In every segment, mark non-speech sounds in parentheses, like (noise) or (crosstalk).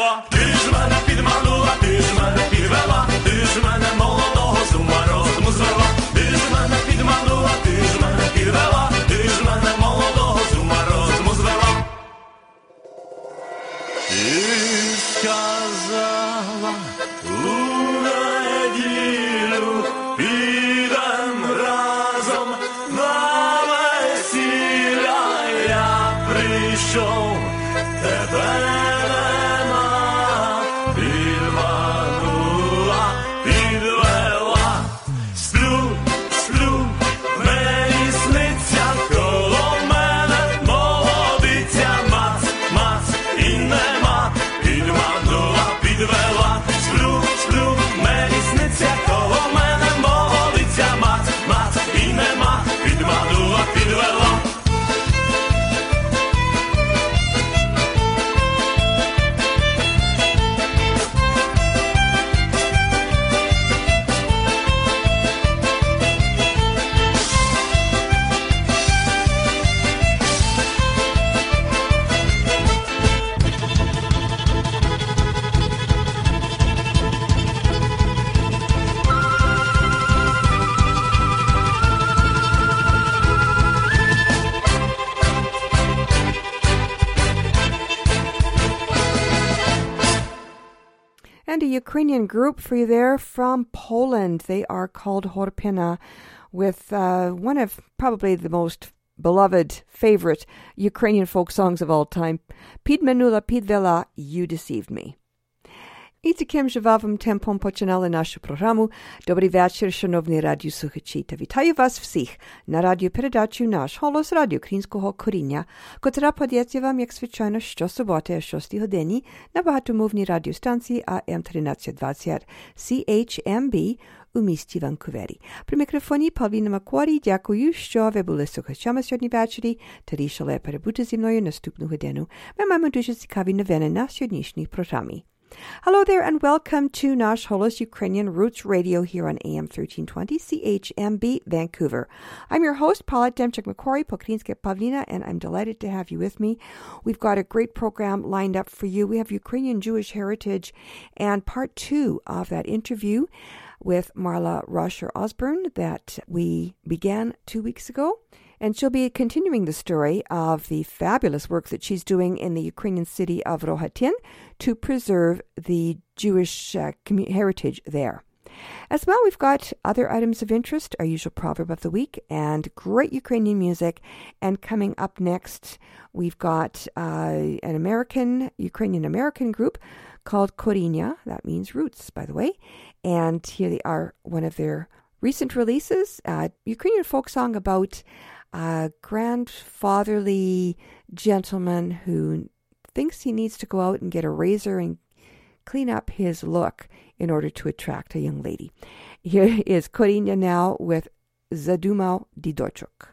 підвела, ти ж мене підманула, ти ж мене підвела, ти ж мене молодого з ума розуму звела, ти ж мене підманула, ти ж мене підвела, ти ж мене молодого з ума розуму звела. І сказала Ukrainian group for you there from Poland. They are called Horpyna, with uh, one of probably the most beloved, favorite Ukrainian folk songs of all time, Pidmanula Pidvela, You Deceived Me. І таким жвавим темпом починали нашу програму. Добрий вечір, шановні радіослухачі, та вітаю вас всіх на радіопередачу «Наш голос радіо українського коріння», котра подається вам, як звичайно, щосуботи о 6 годині на багатомовній радіостанції АМ1320 CHMB у місті Ванкувері. При мікрофоні Павліна Макварі дякую, що ви були слухачами сьогодні ввечері та рішили перебути зі мною наступну годину. Ми маємо дуже цікаві новини на сьогоднішній програмі. Hello there, and welcome to Nash Holos Ukrainian Roots Radio here on AM 1320 CHMB Vancouver. I'm your host, Paula Demchuk Macquarie, Pokrinska Pavlina, and I'm delighted to have you with me. We've got a great program lined up for you. We have Ukrainian Jewish heritage and part two of that interview with Marla Raucher Osborn that we began two weeks ago. And she'll be continuing the story of the fabulous work that she's doing in the Ukrainian city of Rohatyn to preserve the Jewish uh, heritage there. As well, we've got other items of interest, our usual proverb of the week, and great Ukrainian music. And coming up next, we've got uh, an American, Ukrainian American group called Korinya. That means roots, by the way. And here they are, one of their recent releases, uh, Ukrainian folk song about a grandfatherly gentleman who thinks he needs to go out and get a razor and clean up his look in order to attract a young lady. Here (laughs) is Korinya now with Zadumav Didochok.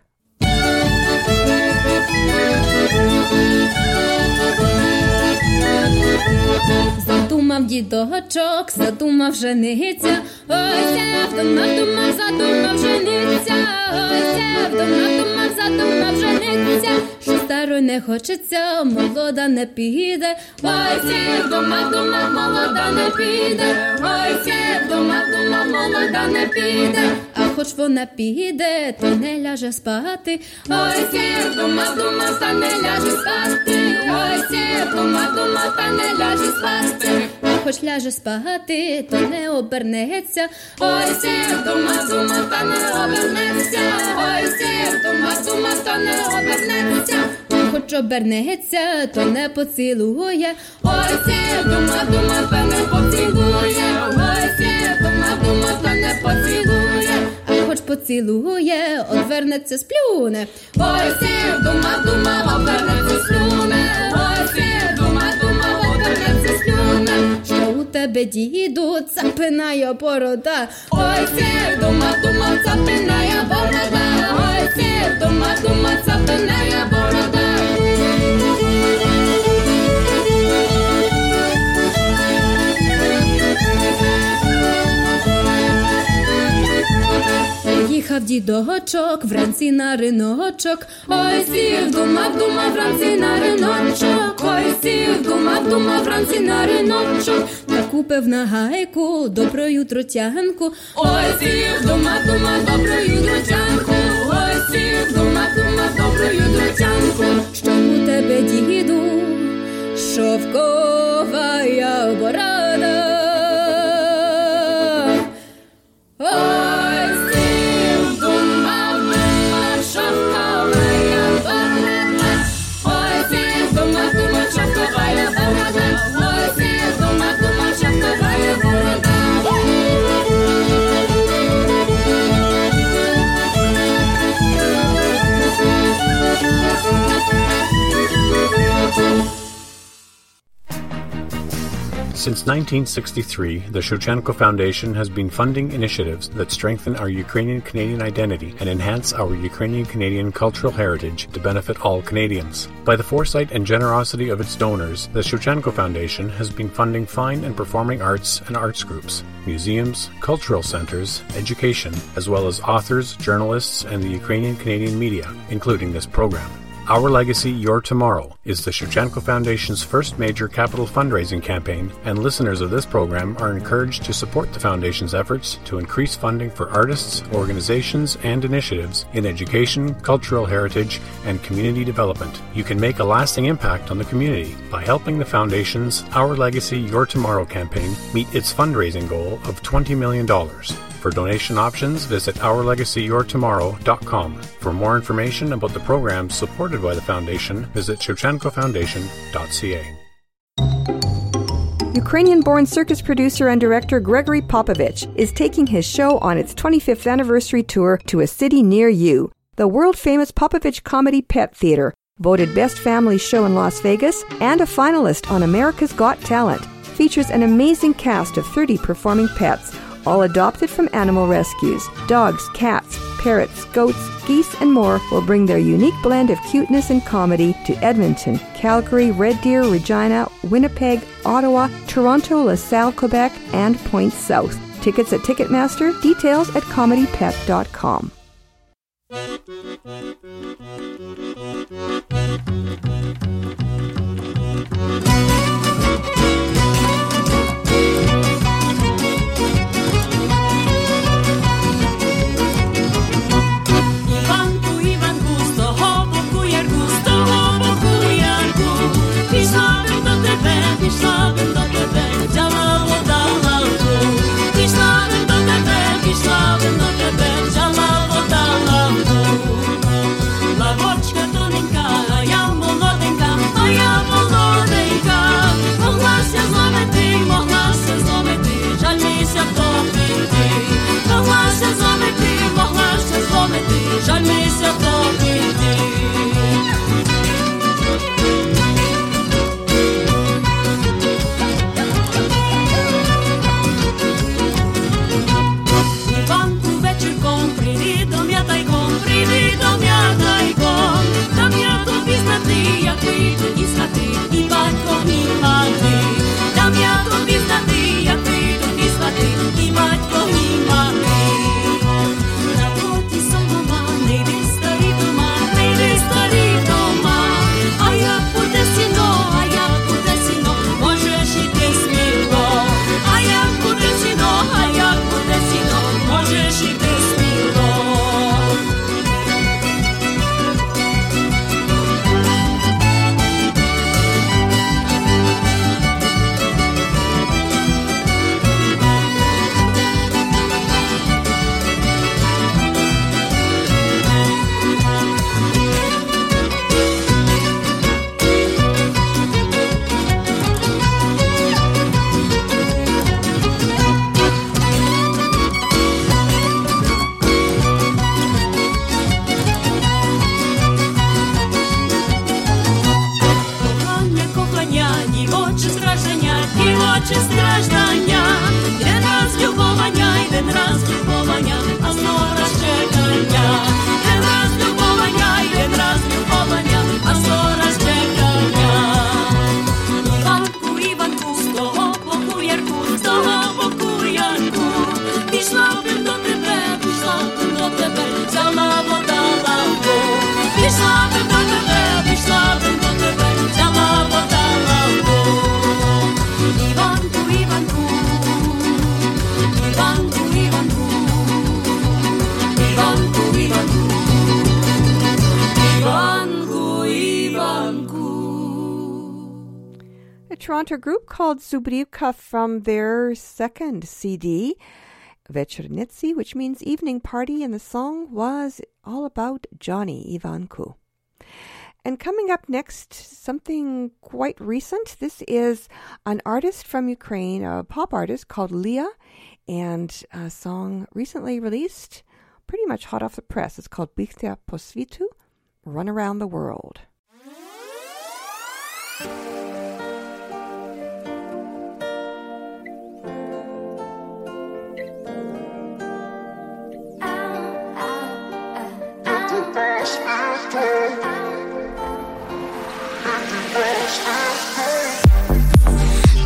Задумав дідочок, задумав жениться, ой, це вдумав, думав, задумав жениться, ой, це вдумав, думав, задумав жениться, що старої не хочеться, молода не піде, ой, це вдумав, думав, молода не піде, ой, це вдумав, думав, молода не піде, хоч вона піде, то не ляже спати, ой, це вдумав, думав, та не ляже спати, ой, це вдумав, думав, та не ляже спати, хоч ляже спати, то не обернеться. Ой, сів, дума, дума, та не обернеться. Ой, сів, дума, дума, та не обернеться. Хоч обернеться, то не поцілує. Ой, сів, дума, дума, та не поцілує. Ой, сів, дума, дума, та не поцілує. Поцілує, одвернеться сплюне. Ой, сів, дума, дума, обернеться сплюне. Ой, сів, дума, дума, обернеться сплюне. Що у тебе, діду, цапинає борода. Ой, сів, дума, дума, цапинає борода. Ой, сів, дума, дума, цапинає борода. Їхав дідочок вранці на риночок, ой сів, думав, думав вранці на риночок, ой сів, думав, думав вранці на риночок, та купив на гайку доброю тротянку, ой сів, думав, думав доброю тротянку, ой сів, думав, думав доброю тротянку, що у тебе, діду, шовкова Since 1963, the Shevchenko Foundation has been funding initiatives that strengthen our Ukrainian Canadian identity and enhance our Ukrainian Canadian cultural heritage to benefit all Canadians. By the foresight and generosity of its donors, the Shevchenko Foundation has been funding fine and performing arts and arts groups, museums, cultural centers, education, as well as authors, journalists, and the Ukrainian Canadian media, including this program. Our Legacy, Your Tomorrow is the Shevchenko Foundation's first major capital fundraising campaign, and listeners of this program are encouraged to support the Foundation's efforts to increase funding for artists, organizations, and initiatives in education, cultural heritage, and community development. You can make a lasting impact on the community by helping the Foundation's Our Legacy, Your Tomorrow campaign meet its fundraising goal of $20 million. For donation options, visit OurLegacyYourTomorrow.com. For more information about the programs supported by the Foundation, visit ShevchenkoFoundation.ca. Ukrainian born circus producer and director Gregory Popovich is taking his show on its 25th anniversary tour to a city near you. The world famous Popovich Comedy Pet Theater, voted Best Family Show in Las Vegas, and a finalist on America's Got Talent, features an amazing cast of 30 performing pets all adopted from animal rescues. Dogs, cats, parrots, goats, geese, and more will bring their unique blend of cuteness and comedy to Edmonton, Calgary, Red Deer, Regina, Winnipeg, Ottawa, Toronto, LaSalle, Quebec, and Point South. Tickets at Ticketmaster, details at comedypet.com. Toronto group called Zubrivka from their second CD, Vechernitsy, which means evening party, and the song was all about Johnny Ivanku. And coming up next, something quite recent. This is an artist from Ukraine, a pop artist called Leah, and a song recently released, pretty much hot off the press. It's called Bichtia Posvitu, Run Around the World.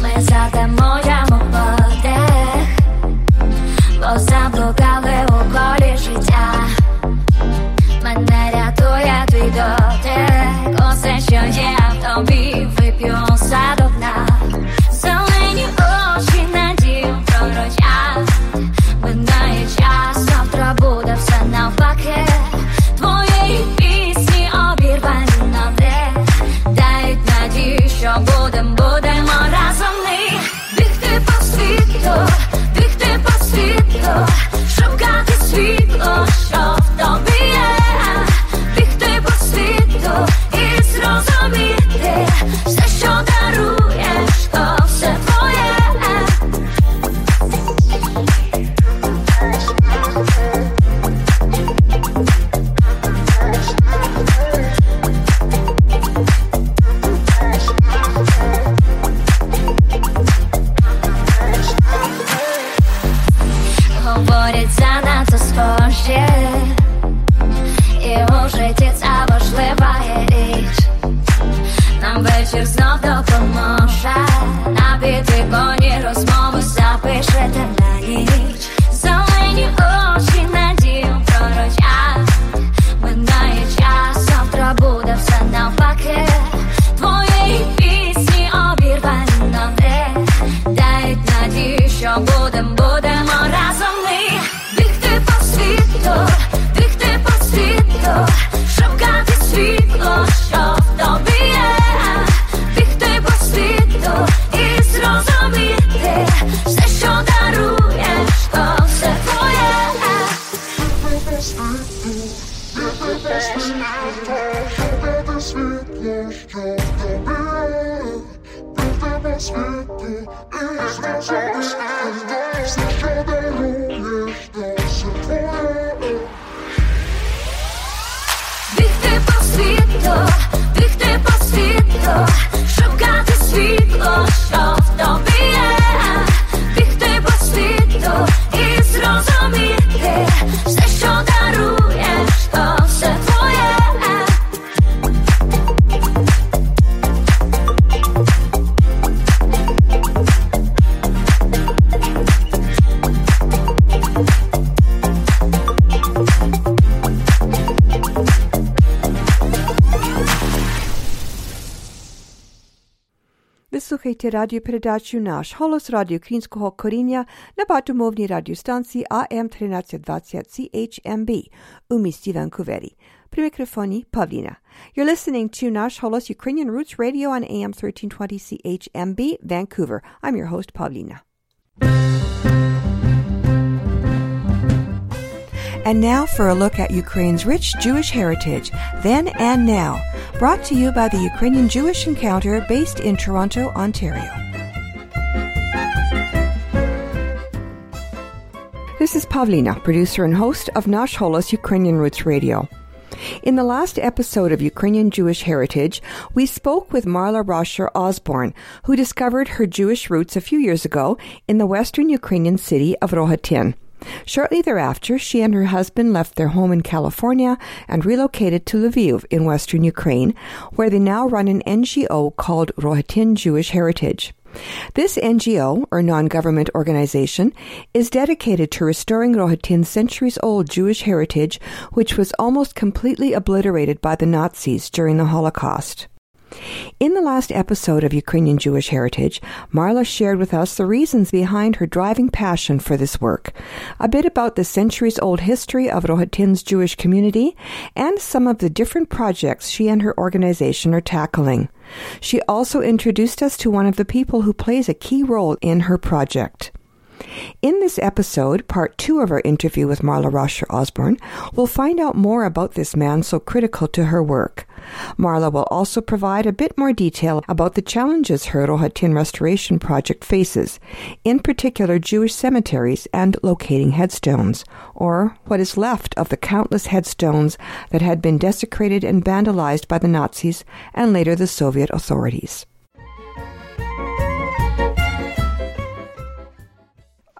Ми задамоємо подих, бо заблукали у колі життя. Мене рятує твій дотик, усе, що є в вип'ю за до дна. Зелені radio predaću Naš holos radio Krinskog korinja na batumovni radiostanciji AM 1320 CHMB u misti Vancouveri. Pri mikrofoni Pavlina. You're listening to Nash Holos Ukrainian Roots Radio on AM 1320 CHMB, Vancouver. I'm your host, Pavlina. And now for a look at Ukraine's rich Jewish heritage, then and now, brought to you by the Ukrainian Jewish Encounter based in Toronto, Ontario. This is Pavlina, producer and host of Nash Holos Ukrainian Roots Radio. In the last episode of Ukrainian Jewish Heritage, we spoke with Marla Raucher Osborn, who discovered her Jewish roots a few years ago in the western Ukrainian city of Rohatyn. Shortly thereafter, she and her husband left their home in California and relocated to Lviv in western Ukraine, where they now run an NGO called Rohatyn Jewish Heritage. This NGO, or non government organization, is dedicated to restoring Rohatyn's centuries old Jewish heritage, which was almost completely obliterated by the Nazis during the Holocaust. In the last episode of Ukrainian Jewish Heritage, Marla shared with us the reasons behind her driving passion for this work, a bit about the centuries old history of Rohatyn's Jewish community, and some of the different projects she and her organization are tackling. She also introduced us to one of the people who plays a key role in her project. In this episode, part two of our interview with Marla Raucher Osborn, we'll find out more about this man so critical to her work. Marla will also provide a bit more detail about the challenges her Rohatyn restoration project faces, in particular Jewish cemeteries and locating headstones, or what is left of the countless headstones that had been desecrated and vandalized by the Nazis and later the Soviet authorities.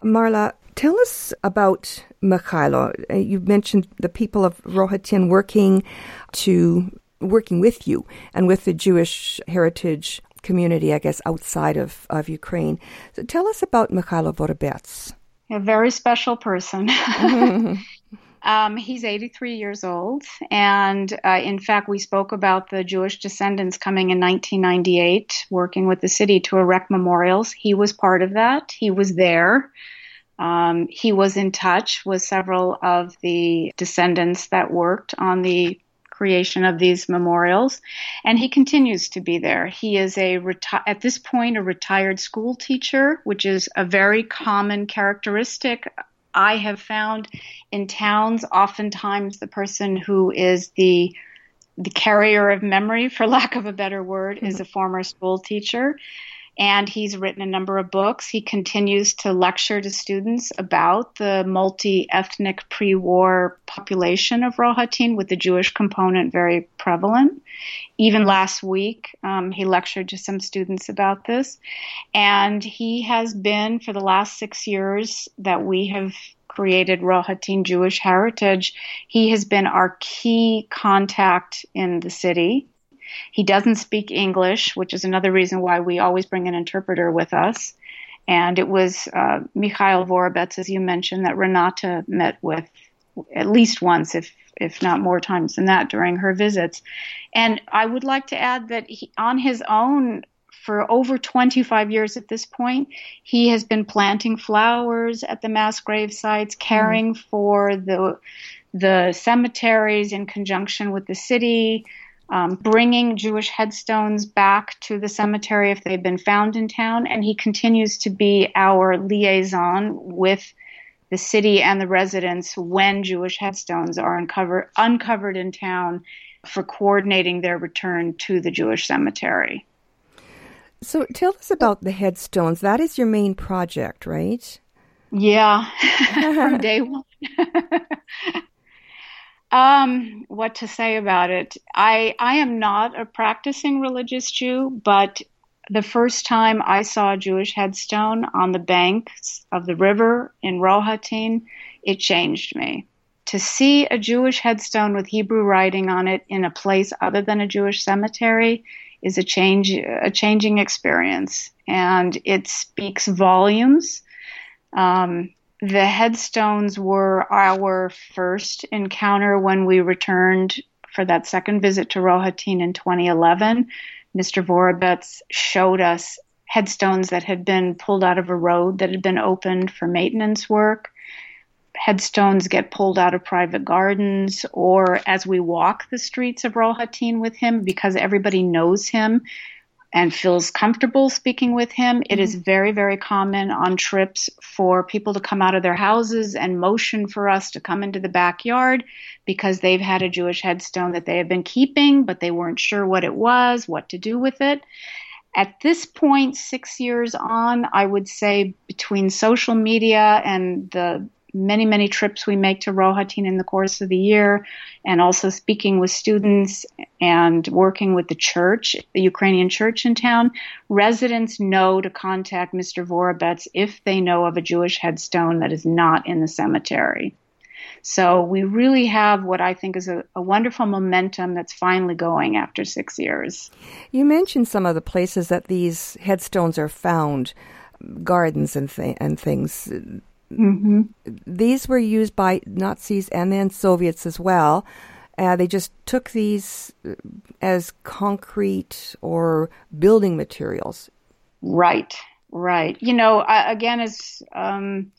Marla, tell us about Mikhailo. Uh, You mentioned the people of Rohatyn working to working with you and with the Jewish heritage community, I guess, outside of, of Ukraine. So tell us about Mikhailo Vorobets. a very special person. (laughs) um, he's 83 years old. And uh, in fact, we spoke about the Jewish descendants coming in 1998, working with the city to erect memorials. He was part of that. He was there. Um, he was in touch with several of the descendants that worked on the creation of these memorials, and he continues to be there. He is a reti- at this point a retired school teacher, which is a very common characteristic I have found in towns. Oftentimes, the person who is the the carrier of memory, for (laughs) lack of a better word, is mm-hmm. a former school teacher. And he's written a number of books. He continues to lecture to students about the multi ethnic pre war population of Rohatyn, with the Jewish component very prevalent. Even last week, um, he lectured to some students about this. And he has been, for the last six years that we have created Rohatyn Jewish Heritage, he has been our key contact in the city. He doesn't speak English, which is another reason why we always bring an interpreter with us. And it was uh, Mikhail Vorobets, as you mentioned, that Renata met with at least once, if if not more times than that, during her visits. And I would like to add that he, on his own, for over 25 years at this point, he has been planting flowers at the mass grave sites, caring for the the cemeteries in conjunction with the city. Um, bringing Jewish headstones back to the cemetery if they've been found in town. And he continues to be our liaison with the city and the residents when Jewish headstones are uncovered, uncovered in town for coordinating their return to the Jewish cemetery. So tell us about the headstones. That is your main project, right? Yeah, (laughs) from day one. (laughs) um, what to say about it? I I am not a practicing religious Jew, but the first time I saw a Jewish headstone on the banks of the river in Rohatyn, it changed me. To see a Jewish headstone with Hebrew writing on it in a place other than a Jewish cemetery is a change, a changing experience, and it speaks volumes. Um, the headstones were our first encounter when we returned for that second visit to Rohatyn in 2011. Mr. Vorobets showed us headstones that had been pulled out of a road that had been opened for maintenance work. Headstones get pulled out of private gardens, or as we walk the streets of Rohatyn with him, because everybody knows him and feels comfortable speaking with him. Mm-hmm. It is very, very common on trips for people to come out of their houses and motion for us to come into the backyard because they've had a Jewish headstone that they have been keeping, but they weren't sure what it was, what to do with it. At this point, six years on, I would say between social media and the many, many trips we make to Rohatyn in the course of the year, and also speaking with students and working with the church, the Ukrainian church in town, residents know to contact Mr. Vorobets if they know of a Jewish headstone that is not in the cemetery. So we really have what I think is a, a, wonderful momentum that's finally going after six years. You mentioned some of the places that these headstones are found, gardens and, th- and things. Mm-hmm. These were used by Nazis and then Soviets as well. Uh, they just took these uh, as concrete or building materials. Right, right. You know, again, as um,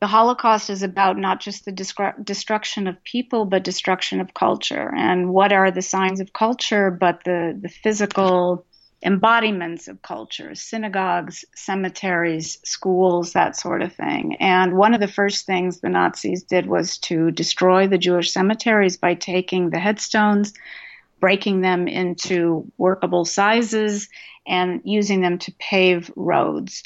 the Holocaust is about not just the destruction of people, but destruction of culture. And what are the signs of culture but the, the physical embodiments of culture synagogues, cemeteries, schools, that sort of thing. And one of the first things the Nazis did was to destroy the Jewish cemeteries by taking the headstones, breaking them into workable sizes, and using them to pave roads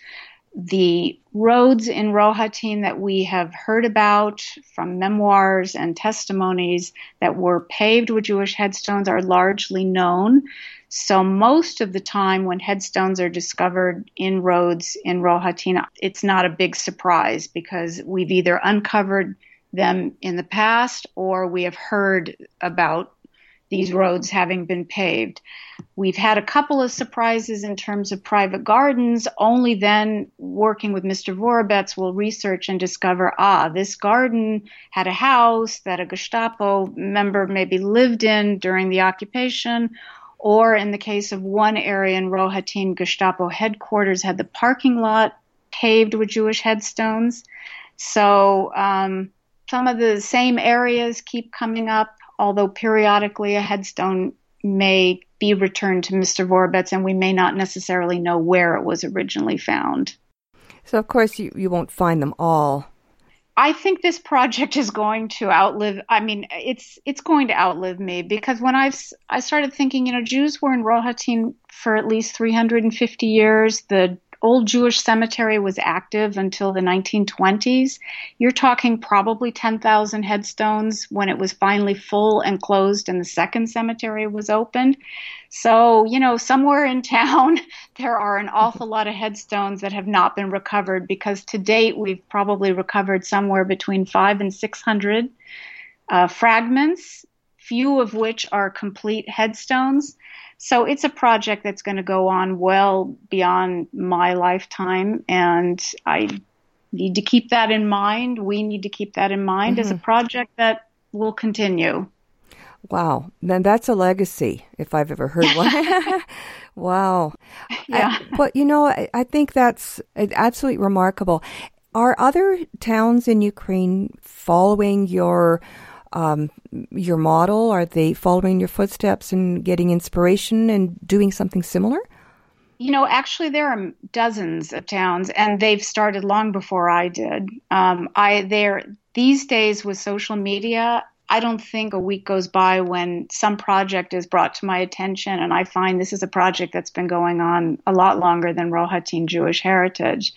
the roads in Rohatyn that we have heard about from memoirs and testimonies that were paved with Jewish headstones are largely known. So most of the time when headstones are discovered in roads in Rohatyn, it's not a big surprise because we've either uncovered them in the past or we have heard about these roads having been paved. We've had a couple of surprises in terms of private gardens. Only then, working with Mr. Vorobets, will research and discover ah, this garden had a house that a Gestapo member maybe lived in during the occupation. Or in the case of one area in Rohatyn, Gestapo headquarters had the parking lot paved with Jewish headstones. So um, some of the same areas keep coming up although periodically a headstone may be returned to Mr. Vorobets and we may not necessarily know where it was originally found. So, of course, you, you won't find them all. I think this project is going to outlive. I mean, it's it's going to outlive me because when I've I started thinking, you know, Jews were in Rohatyn for at least 350 years. The old Jewish cemetery was active until the 1920s. You're talking probably 10,000 headstones when it was finally full and closed and the second cemetery was opened. So, you know, somewhere in town, (laughs) there are an awful lot of headstones that have not been recovered because to date we've probably recovered somewhere between five and 600 uh, fragments, few of which are complete headstones. So it's a project that's going to go on well beyond my lifetime, and I need to keep that in mind. We need to keep that in mind mm-hmm. as a mm-hmm. project that will continue. Wow, then that's a legacy if I've ever heard one. (laughs) (laughs) wow. Yeah. I, but you know, I, I think that's absolutely remarkable. Are other towns in Ukraine following your um, your model? Are they following your footsteps and getting inspiration and doing something similar? You know, actually, there are dozens of towns, and they've started long before I did. Um, I there these days with social media. I don't think a week goes by when some project is brought to my attention, and I find this is a project that's been going on a lot longer than Rohatyn Jewish Heritage.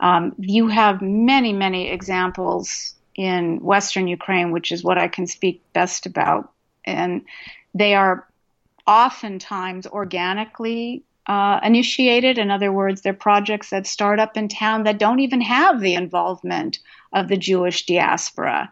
Um, you have many, many examples in Western Ukraine, which is what I can speak best about. And they are oftentimes organically uh, initiated. In other words, they're projects that start up in town that don't even have the involvement of the Jewish diaspora.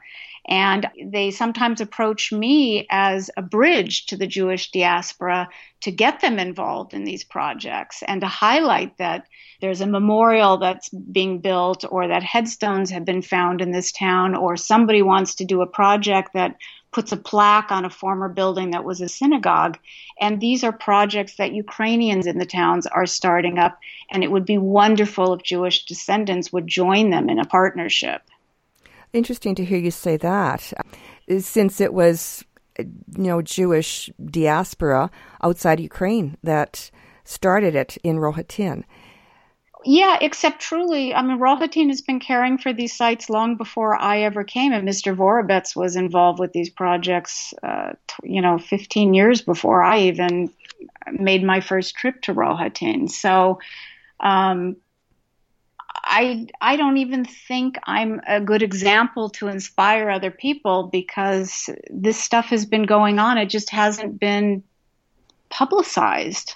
And they sometimes approach me as a bridge to the Jewish diaspora to get them involved in these projects and to highlight that there's a memorial that's being built or that headstones have been found in this town or somebody wants to do a project that puts a plaque on a former building that was a synagogue. And these are projects that Ukrainians in the towns are starting up. And it would be wonderful if Jewish descendants would join them in a partnership. Interesting to hear you say that. Since it was, you know, Jewish diaspora outside Ukraine that started it in Rohatyn. Yeah, except truly, I mean, Rohatyn has been caring for these sites long before I ever came, and Mr. Vorobets was involved with these projects, uh, you know, 15 years before I even made my first trip to Rohatyn. So, um, I I don't even think I'm a good example to inspire other people because this stuff has been going on. It just hasn't been publicized.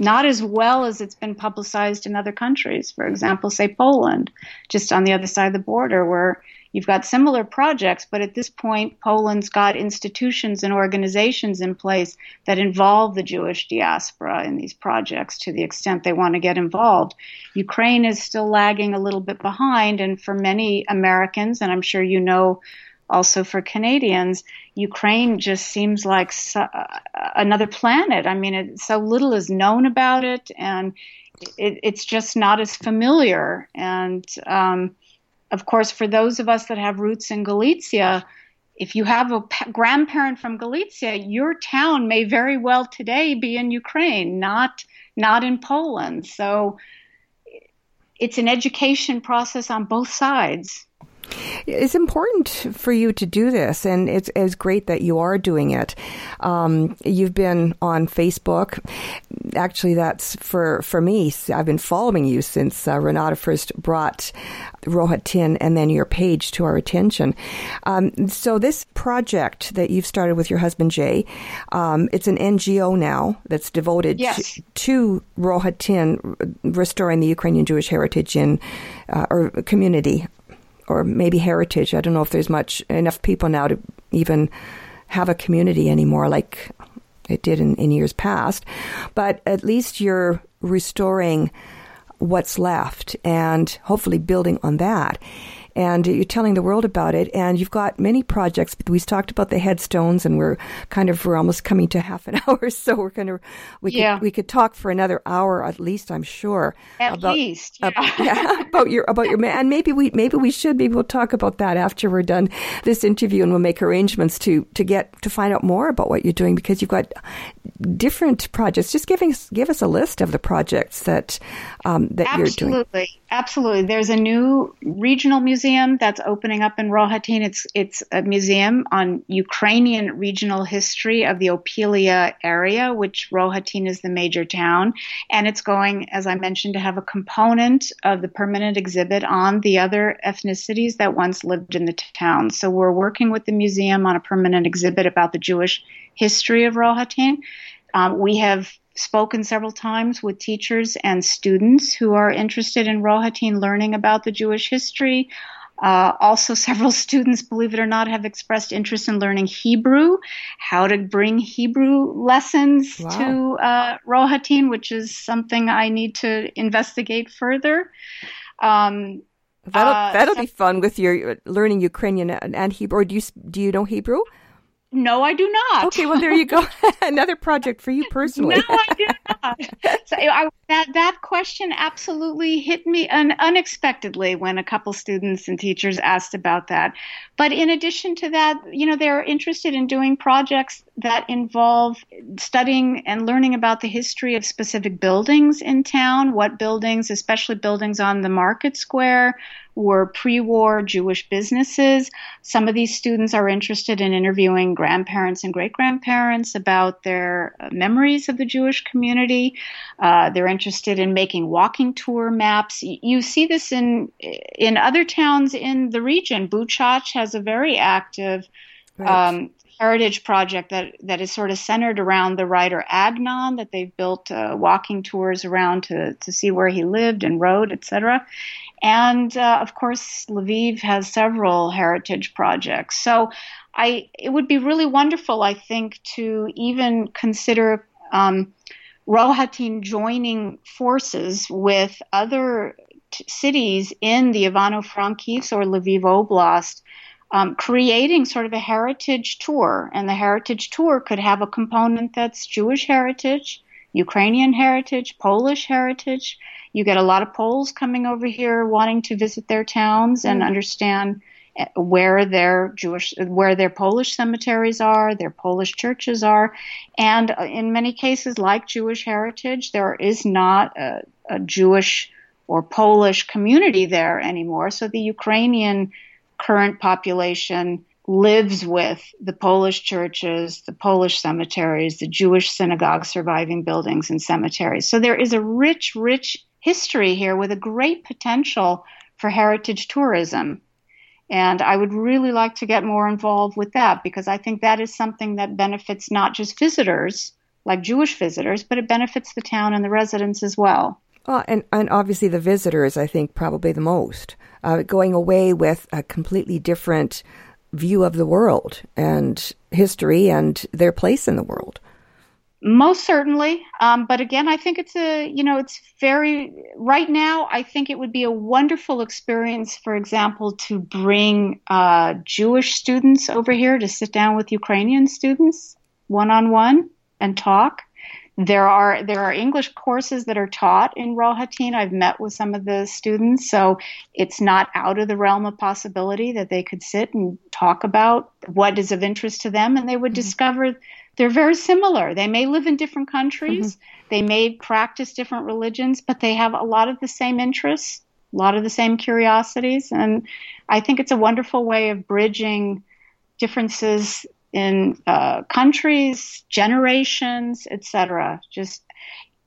Not as well as it's been publicized in other countries. For example, say Poland, just on the other side of the border, where You've got similar projects, but at this point, Poland's got institutions and organizations in place that involve the Jewish diaspora in these projects to the extent they want to get involved. Ukraine is still lagging a little bit behind, and for many Americans, and I'm sure you know also for Canadians, Ukraine just seems like so, uh, another planet. I mean, it, so little is known about it, and it, it's just not as familiar. And um, of course, for those of us that have roots in Galicia, if you have a grandparent from Galicia, your town may very well today be in Ukraine, not not in Poland. So it's an education process on both sides. It's important for you to do this, and it's, it's great that you are doing it. Um, you've been on Facebook. Actually, that's for, for me. I've been following you since uh, Renata first brought Rohatyn and then your page to our attention. Um, so, this project that you've started with your husband Jay, um, it's an NGO now that's devoted yes. to, to Rohatyn, restoring the Ukrainian Jewish heritage in uh, or community or maybe heritage. I don't know if there's much enough people now to even have a community anymore like it did in, in years past. But at least you're restoring what's left and hopefully building on that and you're telling the world about it. And you've got many projects. We've talked about the headstones, and we're kind of we're almost coming to (laughs) half an hour, so we're going to we could Yeah. we could talk for another hour at least. I'm sure At about least, yeah. (laughs) yeah, about your about your man. And maybe we maybe we should maybe we'll talk about that after we're done this interview, and we'll make arrangements to to get to find out more about what you're doing because you've got different projects. Just giving give us a list of the projects that um, that you're doing. Absolutely, absolutely. There's a new regional museum that's opening up in Rohatyn. It's it's a museum on Ukrainian regional history of the Opilia area, which Rohatyn is the major town, and it's going, as I mentioned, to have a component of the permanent exhibit on the other ethnicities that once lived in the town. So we're working with the museum on a permanent exhibit about the Jewish history of Rohatyn. Um, we have spoken several times with teachers and students who are interested in Rohatyn learning about the Jewish history. Uh, also, several (laughs) students, believe it or not, have expressed interest in learning Hebrew, how to bring Hebrew lessons Wow. to uh, Rohatyn, which is something I need to investigate further. Um, That'll Uh, that'll so- be fun with your learning Ukrainian and, and Hebrew. Or do you do you know Hebrew? No, I do not. Okay, well there you go. (laughs) Another project for you personally. No, I do not. so I, that that question absolutely hit me un, unexpectedly when a couple students and teachers asked about that. But in addition to that, you know, they're interested in doing projects that involve studying and learning about the history of specific buildings in town. What buildings, especially buildings on the market square, were pre war Jewish businesses. Some of these students are interested in interviewing grandparents and great grandparents about their uh, memories of the Jewish community. Uh, they're interested in making walking tour maps. You see this in in other towns in the region. Buchach has a very active right. um, heritage project that that is sort of centered around the writer Agnon that they've built uh, walking tours around to to see where he lived and wrote, etc. And uh, of course, Lviv has several heritage projects. So I, it would be really wonderful, I think, to even consider um, Rohatyn joining forces with other t- cities in the Ivano-Frankivsk or Lviv Oblast, um, creating sort of a heritage tour. And the heritage tour could have a component that's Jewish heritage, Ukrainian heritage, Polish heritage, you get a lot of Poles coming over here wanting to visit their towns and mm. understand eh, where their Jewish, where their Polish cemeteries are, their Polish churches are, and uh, in many cases, like Jewish heritage, there is not a, a Jewish or Polish community there anymore. So the Ukrainian current population lives with the Polish churches, the Polish cemeteries, the Jewish synagogue surviving buildings and cemeteries. So there is a rich, rich history here with a great potential for heritage tourism. And I would really like to get more involved with that because I think that is something that benefits not just visitors, like Jewish visitors, but it benefits the town and the residents as well. Well, and, and obviously the visitors, I think, probably the most. Uh, going away with a completely different view of the world and history and their place in the world. Most certainly. Um, but again, I think it's a, you know, it's very, right now, I think it would be a wonderful experience, for example, to bring uh, Jewish students over here to sit down with Ukrainian students one on one and talk. There are there are English courses that are taught in Rohatyn. I've met with some of the students, so it's not out of the realm of possibility that they could sit and talk about what is of interest to them, and they would mm-hmm. discover they're very similar. They may live in different countries, mm-hmm. they may practice different religions, but they have a lot of the same interests, a lot of the same curiosities. And I think it's a wonderful way of bridging differences in uh, countries, generations, etc. Just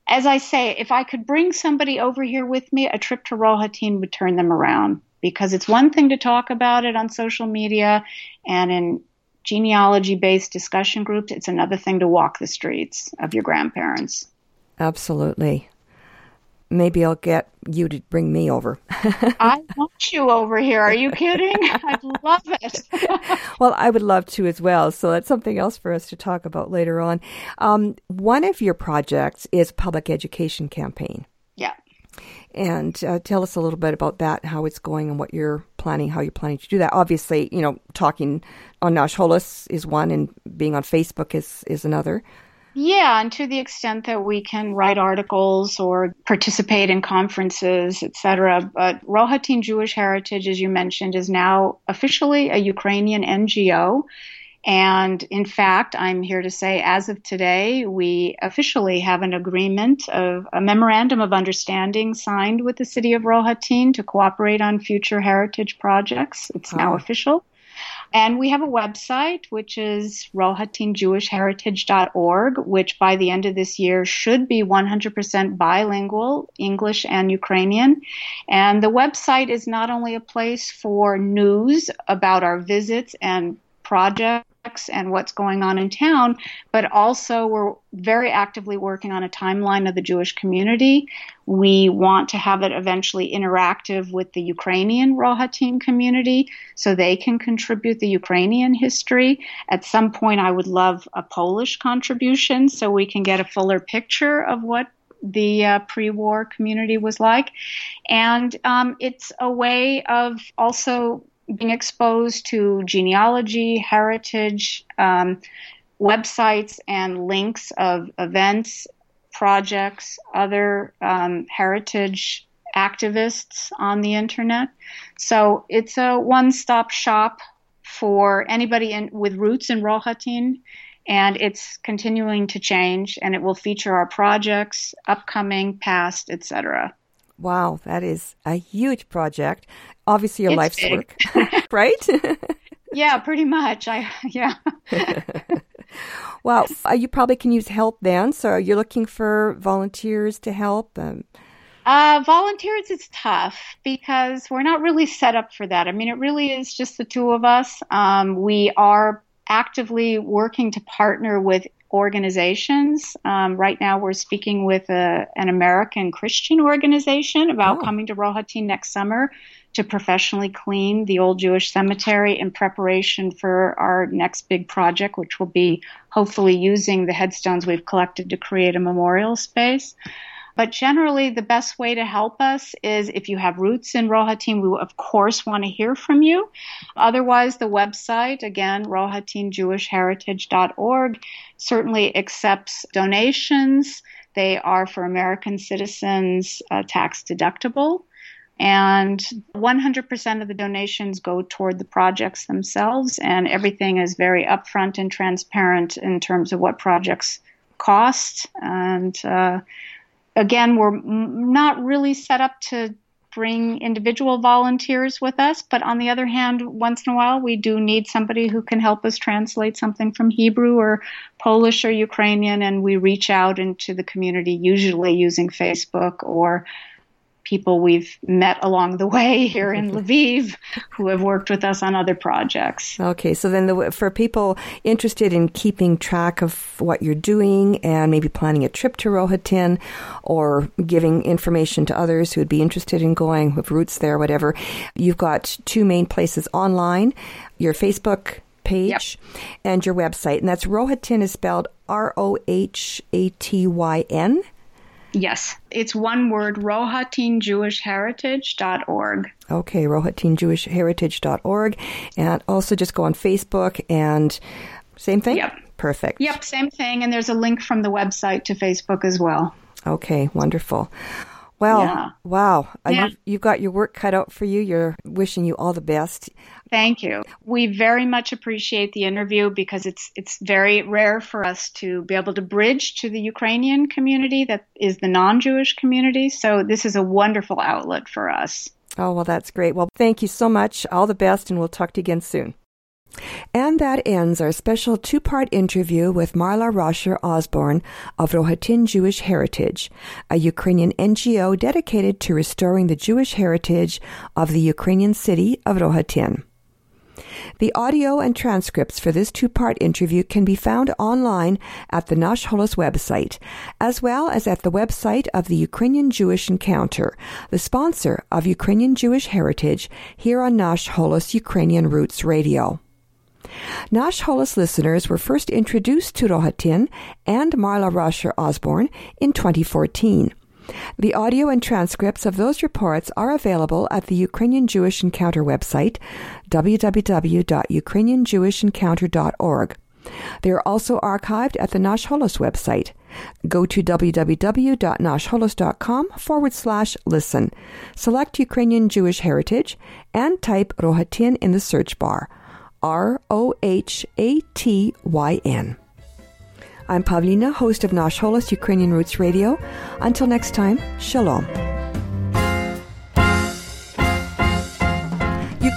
as I say, if I could bring somebody over here with me, a trip to Rohatyn would turn them around because it's one thing to talk about it on social media and in genealogy based discussion groups, it's another thing to walk the streets of your grandparents. Absolutely. Maybe I'll get you to bring me over. (laughs) I want you over here. Are you kidding? (laughs) I'd love it. (laughs) well, I would love to as well. So that's something else for us to talk about later on. Um, one of your projects is public education campaign. Yeah and uh, tell us a little bit about that, how it's going, and what you're planning, how you're planning to do that. Obviously, you know, talking on Nash Holos is one, and being on Facebook is is another. Yeah, and to the extent that we can write articles or participate in conferences, etc. But Rohatyn Jewish Heritage, as you mentioned, is now officially a Ukrainian NGO. And in fact, I'm here to say, as of today, we officially have an agreement of a memorandum of understanding signed with the city of Rohatyn to cooperate on future heritage projects. It's now official. And we have a website, which is rohatynjewishheritage.org, which by the end of this year should be 100% bilingual, English and Ukrainian. And the website is not only a place for news about our visits and projects and what's going on in town, but also we're very actively working on a timeline of the Jewish community. We want to have it eventually interactive with the Ukrainian Rohatyn community so they can contribute the Ukrainian history. At some point, I would love a Polish contribution so we can get a fuller picture of what the uh, pre-war community was like, and um, it's a way of also being exposed to genealogy, heritage, um, websites, and links of events, projects, other um, heritage activists on the internet. So it's a one stop shop for anybody in, with roots in Rohatyn. And it's continuing to change, and it will feature our projects, upcoming, past, etc. Wow, that is a huge project. Obviously, your It's life's big. work, (laughs) right? (laughs) Yeah, pretty much. I yeah. (laughs) well, uh, you probably can use help then. So you're looking for volunteers to help. Um, Uh, volunteers is tough because we're not really set up for that. I mean, it really is just the two of us. Um, we are actively working to partner with organizations. Um, right now, we're speaking with a, an American Christian organization about Oh. coming to Rohatyn next summer to professionally clean the old Jewish cemetery in preparation for our next big project, which will be hopefully using the headstones we've collected to create a memorial space. But generally, the best way to help us is if you have roots in Rohatyn, we of course want to hear from you. Otherwise, the website, again, rohatynjewishheritage.org, certainly accepts donations. They are for American citizens uh, tax deductible. And 100% of the donations go toward the projects themselves, and everything is very upfront and transparent in terms of what projects cost. And uh, again, we're not really set up to bring individual volunteers with us, but on the other hand, once in a while, we do need somebody who can help us translate something from Hebrew or Polish or Ukrainian, and we reach out into the community, usually using Facebook or people we've met along the way (laughs) here in (laughs) Lviv who have worked with us on other projects. okay, so then the, for people interested in keeping track of what you're doing and maybe planning a trip to Rohatyn or giving information to others who would be interested in going with roots there, whatever, you've got two main places online your Facebook page and your website. And that's Rohatyn is spelled R O H A T Y N. Yes, it's one word, rohatynjewishheritage.org. Okay, rohatynjewishheritage.org. And also just go on Facebook and same thing? Yep. Perfect. Yep, same thing. And there's a link from the website to Facebook as well. Okay, wonderful. Well, Yeah. wow. Yeah. You've, you've got your work cut out for you. You're wishing you all the best. Thank you. We very much appreciate the interview because it's it's very rare for us to be able to bridge to the Ukrainian community that is the non-Jewish community. So this is a wonderful outlet for us. Oh, well, that's great. Well, thank you so much. All the best, and we'll talk to you again soon. And that ends our special two part interview with Marla Raucher Osborn of Rohatyn Jewish Heritage, a Ukrainian NGO dedicated to restoring the Jewish heritage of the Ukrainian city of Rohatyn. The audio and transcripts for this two part interview can be found online at the Nash Holos website, as well as at the website of the Ukrainian Jewish Encounter, the sponsor of Ukrainian Jewish Heritage here on Nash Holos Ukrainian Roots Radio. Nash Holos listeners were first introduced to Rohatyn and Marla Raucher Osborn in 2014. The audio and transcripts of those reports are available at the Ukrainian Jewish Encounter website, www.ukrainianjewishencounter.org. They are also archived at the Nash Holos website. Go to www.nashholos.com forward slash listen. Select Ukrainian Jewish Heritage and type Rohatyn in the search bar. R O H A T Y N. I'm Pavlina, host of Nash Holos Ukrainian Roots Radio. Until next time, Shalom.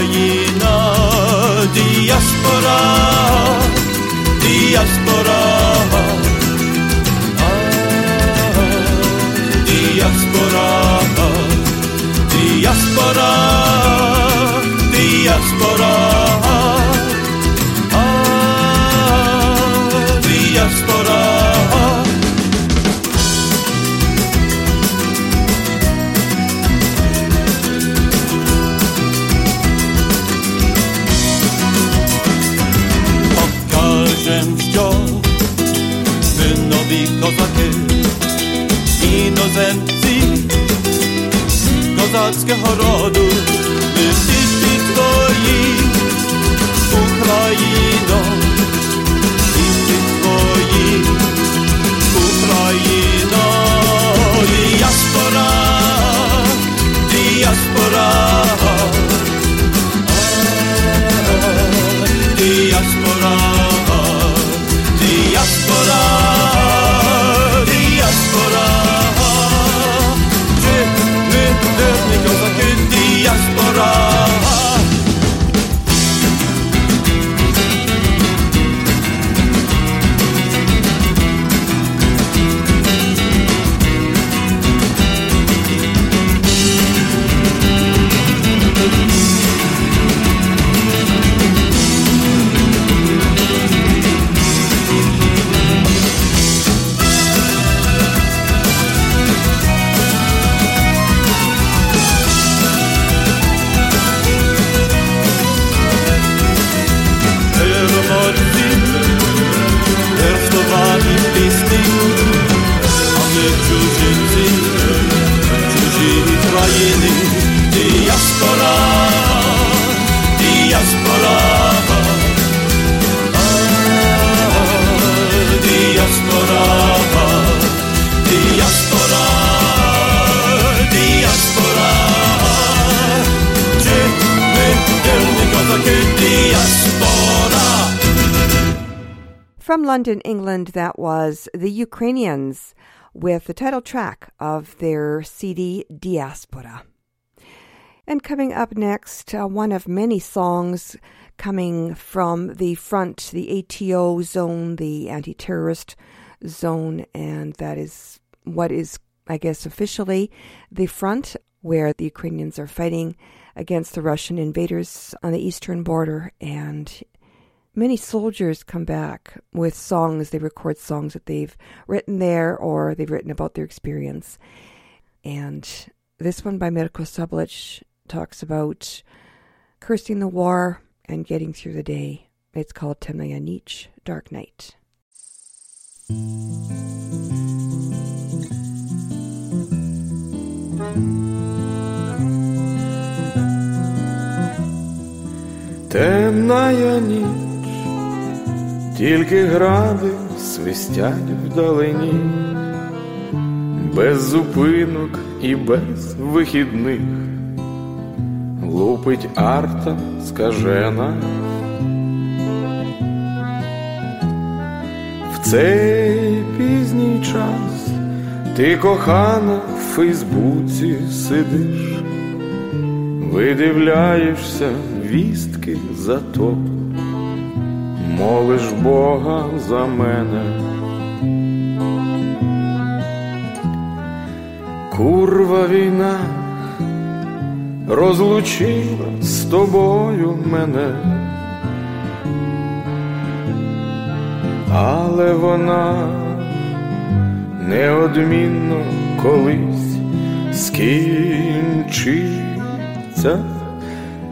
aí козацького роду, ми всі під твої, Україно, під твої, Україно, діаспора, діаспора. Diaspora, diaspora? London, England, that was the Ukrainians with the title track of their CD Diaspora. And coming up next, uh, one of many songs coming from the front, the ATO zone, the anti terrorist zone, and that is what is, I guess, officially the front where the Ukrainians are fighting against the Russian invaders on the eastern border. And many soldiers come back with songs. They record songs that they've written there or they've written about their experience. And this one by Mirko Sublic talks about cursing the war and getting through the day. It's called Temnaya Nich, Dark Night. Темная ніч, тільки гради свистять вдалині, без зупинок і без вихідних, лупить арта скажена. В цей пізній час ти кохана в Фейсбуці сидиш, видивляєшся вістки за то, молиш Бога за мене. Курва війна розлучила з тобою мене, але вона неодмінно колись скінчиться.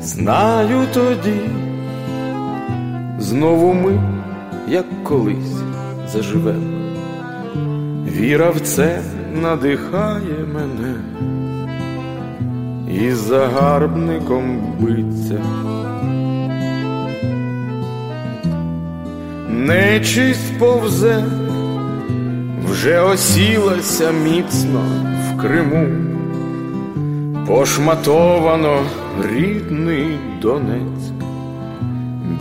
Знаю тоді, знову ми, як колись, заживемо. Віра в це надихає мене і загарбником биться. Нечисть повзе, вже осілася міцно в Криму, пошматовано рідний Донець,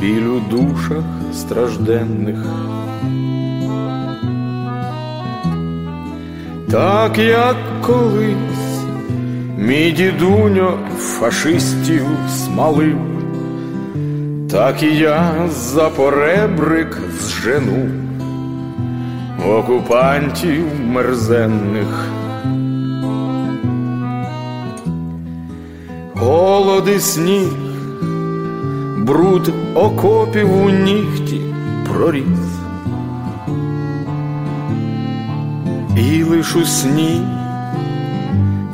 біль у душах стражденних. Так як колись мій дідуньо фашистів смалив, так і я за поребрик зжену окупантів мерзенних. Голод і сніг, бруд окопів у нігті проріс. І лиш у сні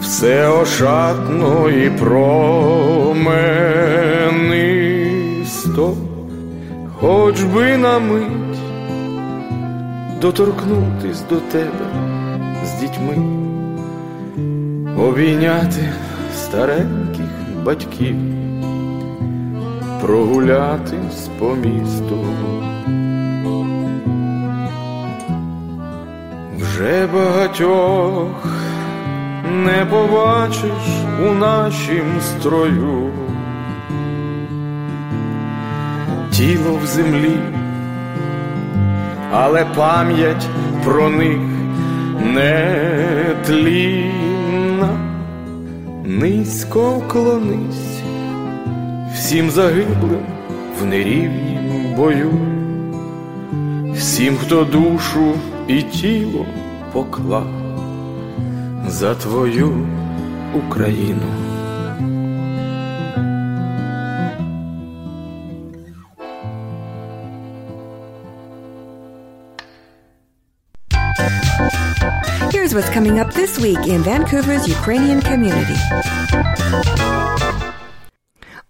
все ошатно і променисто, хоч би на мить доторкнутись до тебе з дітьми, обійняти стареньких батьків, прогулятись по місту. Вже багатьох не побачиш у нашім строю, тіло в землі, але пам'ять про них не тлінна, низько вклонись всім загиблим в нерівнім бою, всім, хто душу і тіло поклав за твою Україну. What's coming up this week in Vancouver's Ukrainian community.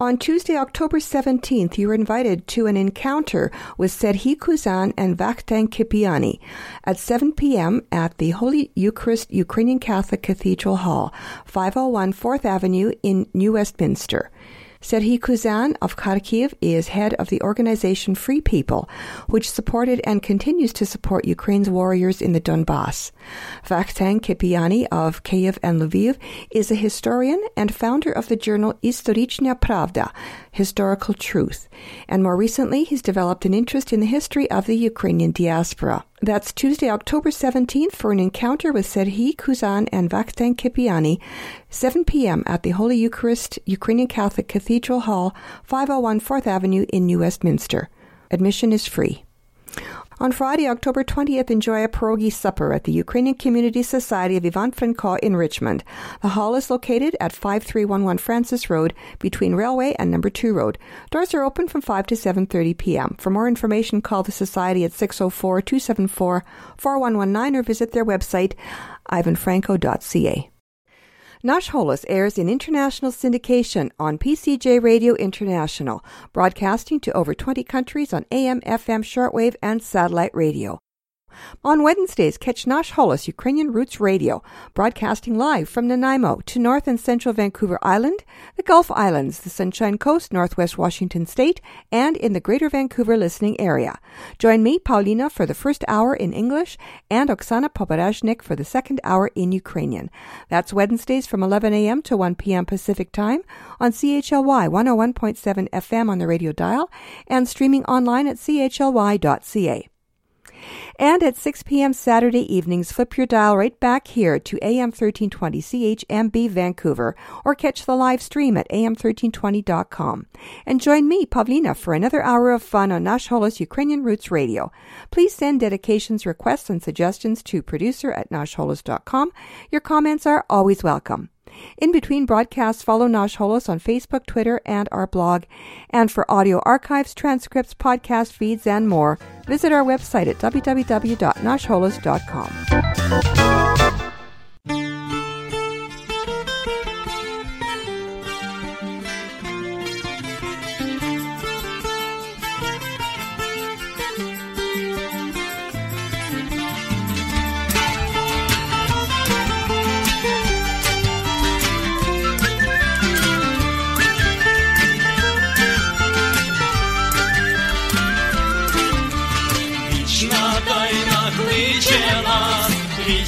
On Tuesday, October 17th, you were invited to an encounter with Serhi Kuzan and Vakhtang Kipiani at 7 p.m. at the Holy Eucharist Ukrainian Catholic Cathedral Hall, 501 4th Avenue in New Westminster. Serhi Kuzan of Kharkiv is head of the organization Free People, which supported and continues to support Ukraine's warriors in the Donbass. Vakhtang Kipiani of Kiev and Lviv is a historian and founder of the journal Istorichnya Pravda, Historical Truth. And more recently, he's developed an interest in the history of the Ukrainian diaspora. That's Tuesday, October 17th for an encounter with Serhi Kuzan and Vakhtang Kipiani, 7 p.m. at the Holy Eucharist Ukrainian Catholic Cathedral Hall, 501 4th Avenue in New Westminster. Admission is free. On Friday, October 20th, enjoy a pierogi supper at the Ukrainian Community Society of Ivan Franko in Richmond. The hall is located at 5311 Francis Road between Railway and Number 2 Road. Doors are open from 5 to 7.30 p.m. For more information, call the Society at 604-274-4119 or visit their website, ivanfranko.ca. Nash Holos airs in international syndication on PCJ Radio International, broadcasting to over 20 countries on AM, FM, shortwave, and satellite radio. On Wednesdays, catch Nash Holos Ukrainian Roots Radio, broadcasting live from Nanaimo to North and Central Vancouver Island, the Gulf Islands, the Sunshine Coast, Northwest Washington State, and in the Greater Vancouver listening area. Join me, Pavlina, for the first hour in English and Oksana Poparashnik for the second hour in Ukrainian. That's Wednesdays from 11 a.m. to 1 p.m. Pacific Time on CHLY 101.7 FM on the radio dial and streaming online at chly.ca. And at 6 p.m. Saturday evenings, flip your dial right back here to AM 1320 CHMB Vancouver or catch the live stream at am1320.com. And join me, Pavlina, for another hour of fun on Nash Holos Ukrainian Roots Radio. Please send dedications, requests, and suggestions to producer at nashholos.com. Your comments are always welcome. In between broadcasts, follow Nash Holos on Facebook, Twitter, and our blog. And for audio archives, transcripts, podcast feeds, and more, visit our website at www.nashholos.com.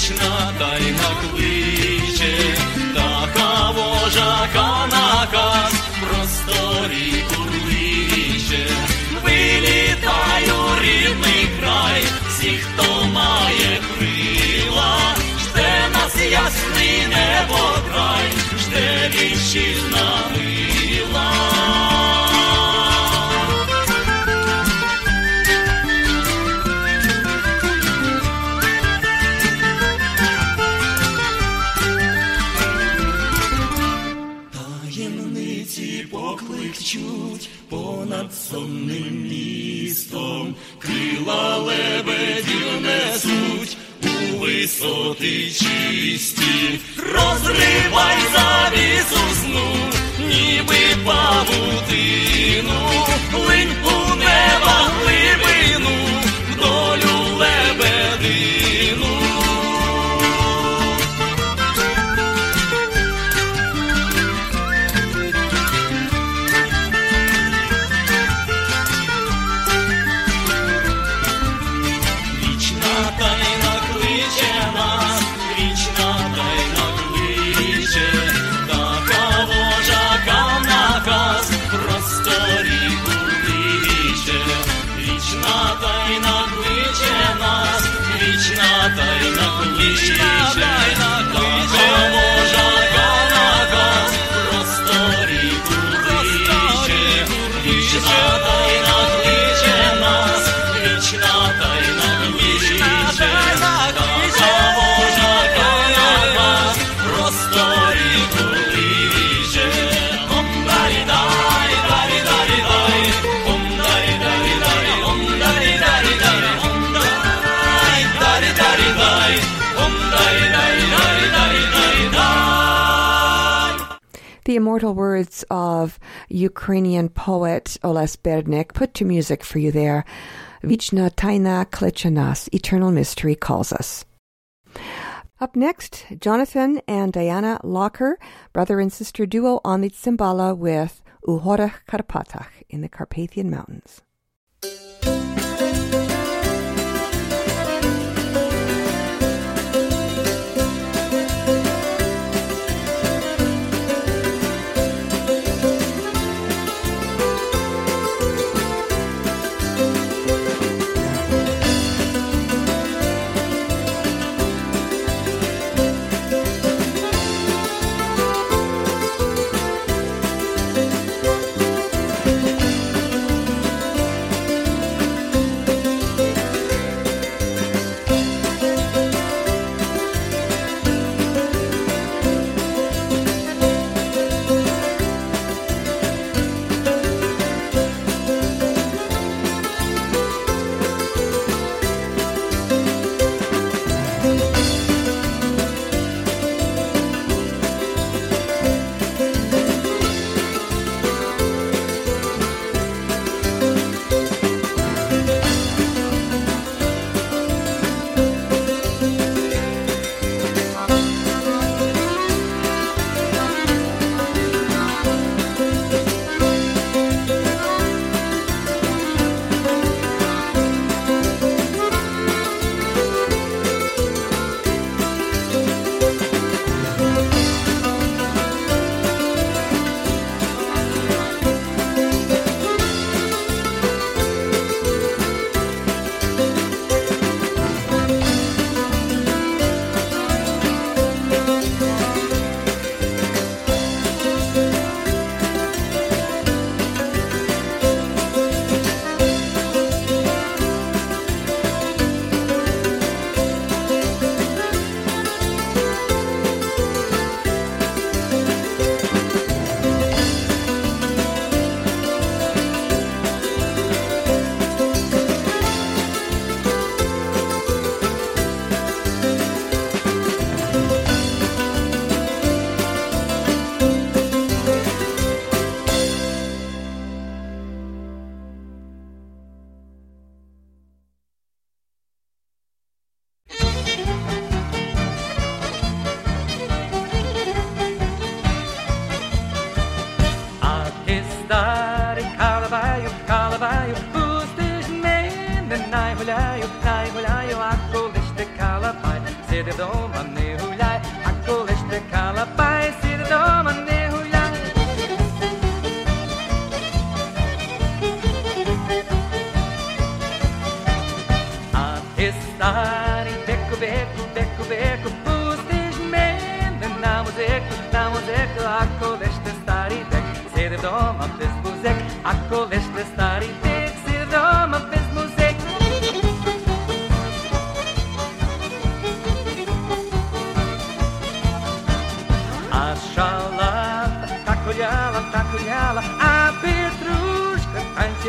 вічна, та кличе, накличе, така вожака наказ, просторі курліче, вилітаю рідний край, всі, хто має крила, жде нас ясний небо край, жде вічна. несуть у висоти чисті, розривай завісу сну, ніби павутину, линь religion. immortal words of Ukrainian poet Oles Berdnyk, put to music for you there. Vichna Taina kletchanas Eternal Mystery Calls Us. Up next, Jonathan and Diana Locker, brother and sister duo on the Cimbala with Uhorach Karpatach in the Carpathian Mountains.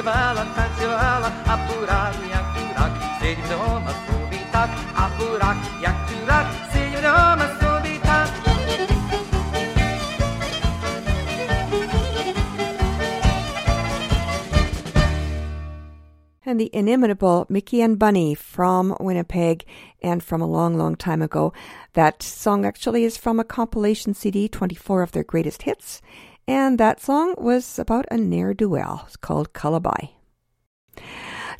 танцювала, танцювала, а бурак, як дурак, сидів вдома собі так, а бурак, як дурак, сидів вдома собі так. And the inimitable Mickey and Bunny from Winnipeg and from a long, long time ago. That song actually is from a compilation CD, 24 of their greatest hits. And that song was about a ne'er do well. It's called Kalabai.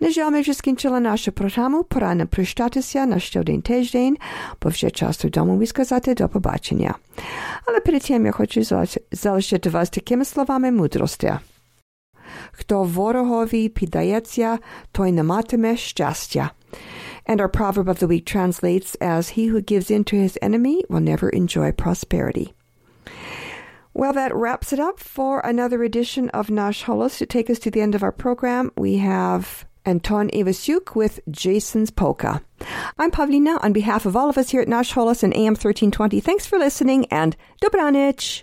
Na želme že skinčila naša programu, pora naprištati se na števden težden, po vše času domu izkazati do pobačenja. Ale pri tem ja hoću zalašiti vas takimi slovami mudrosti. Kto vorohovi pidajecija, toj namateme šťastja. And our proverb of the week translates as He who gives in to his enemy will never enjoy prosperity. Well, that wraps it up for another edition of Nash Holos. To take us to the end of our program, we have Anton Ivasuk with Jason's Polka. I'm Pavlina on behalf of all of us here at Nash Holos and AM 1320. Thanks for listening and Dobranich!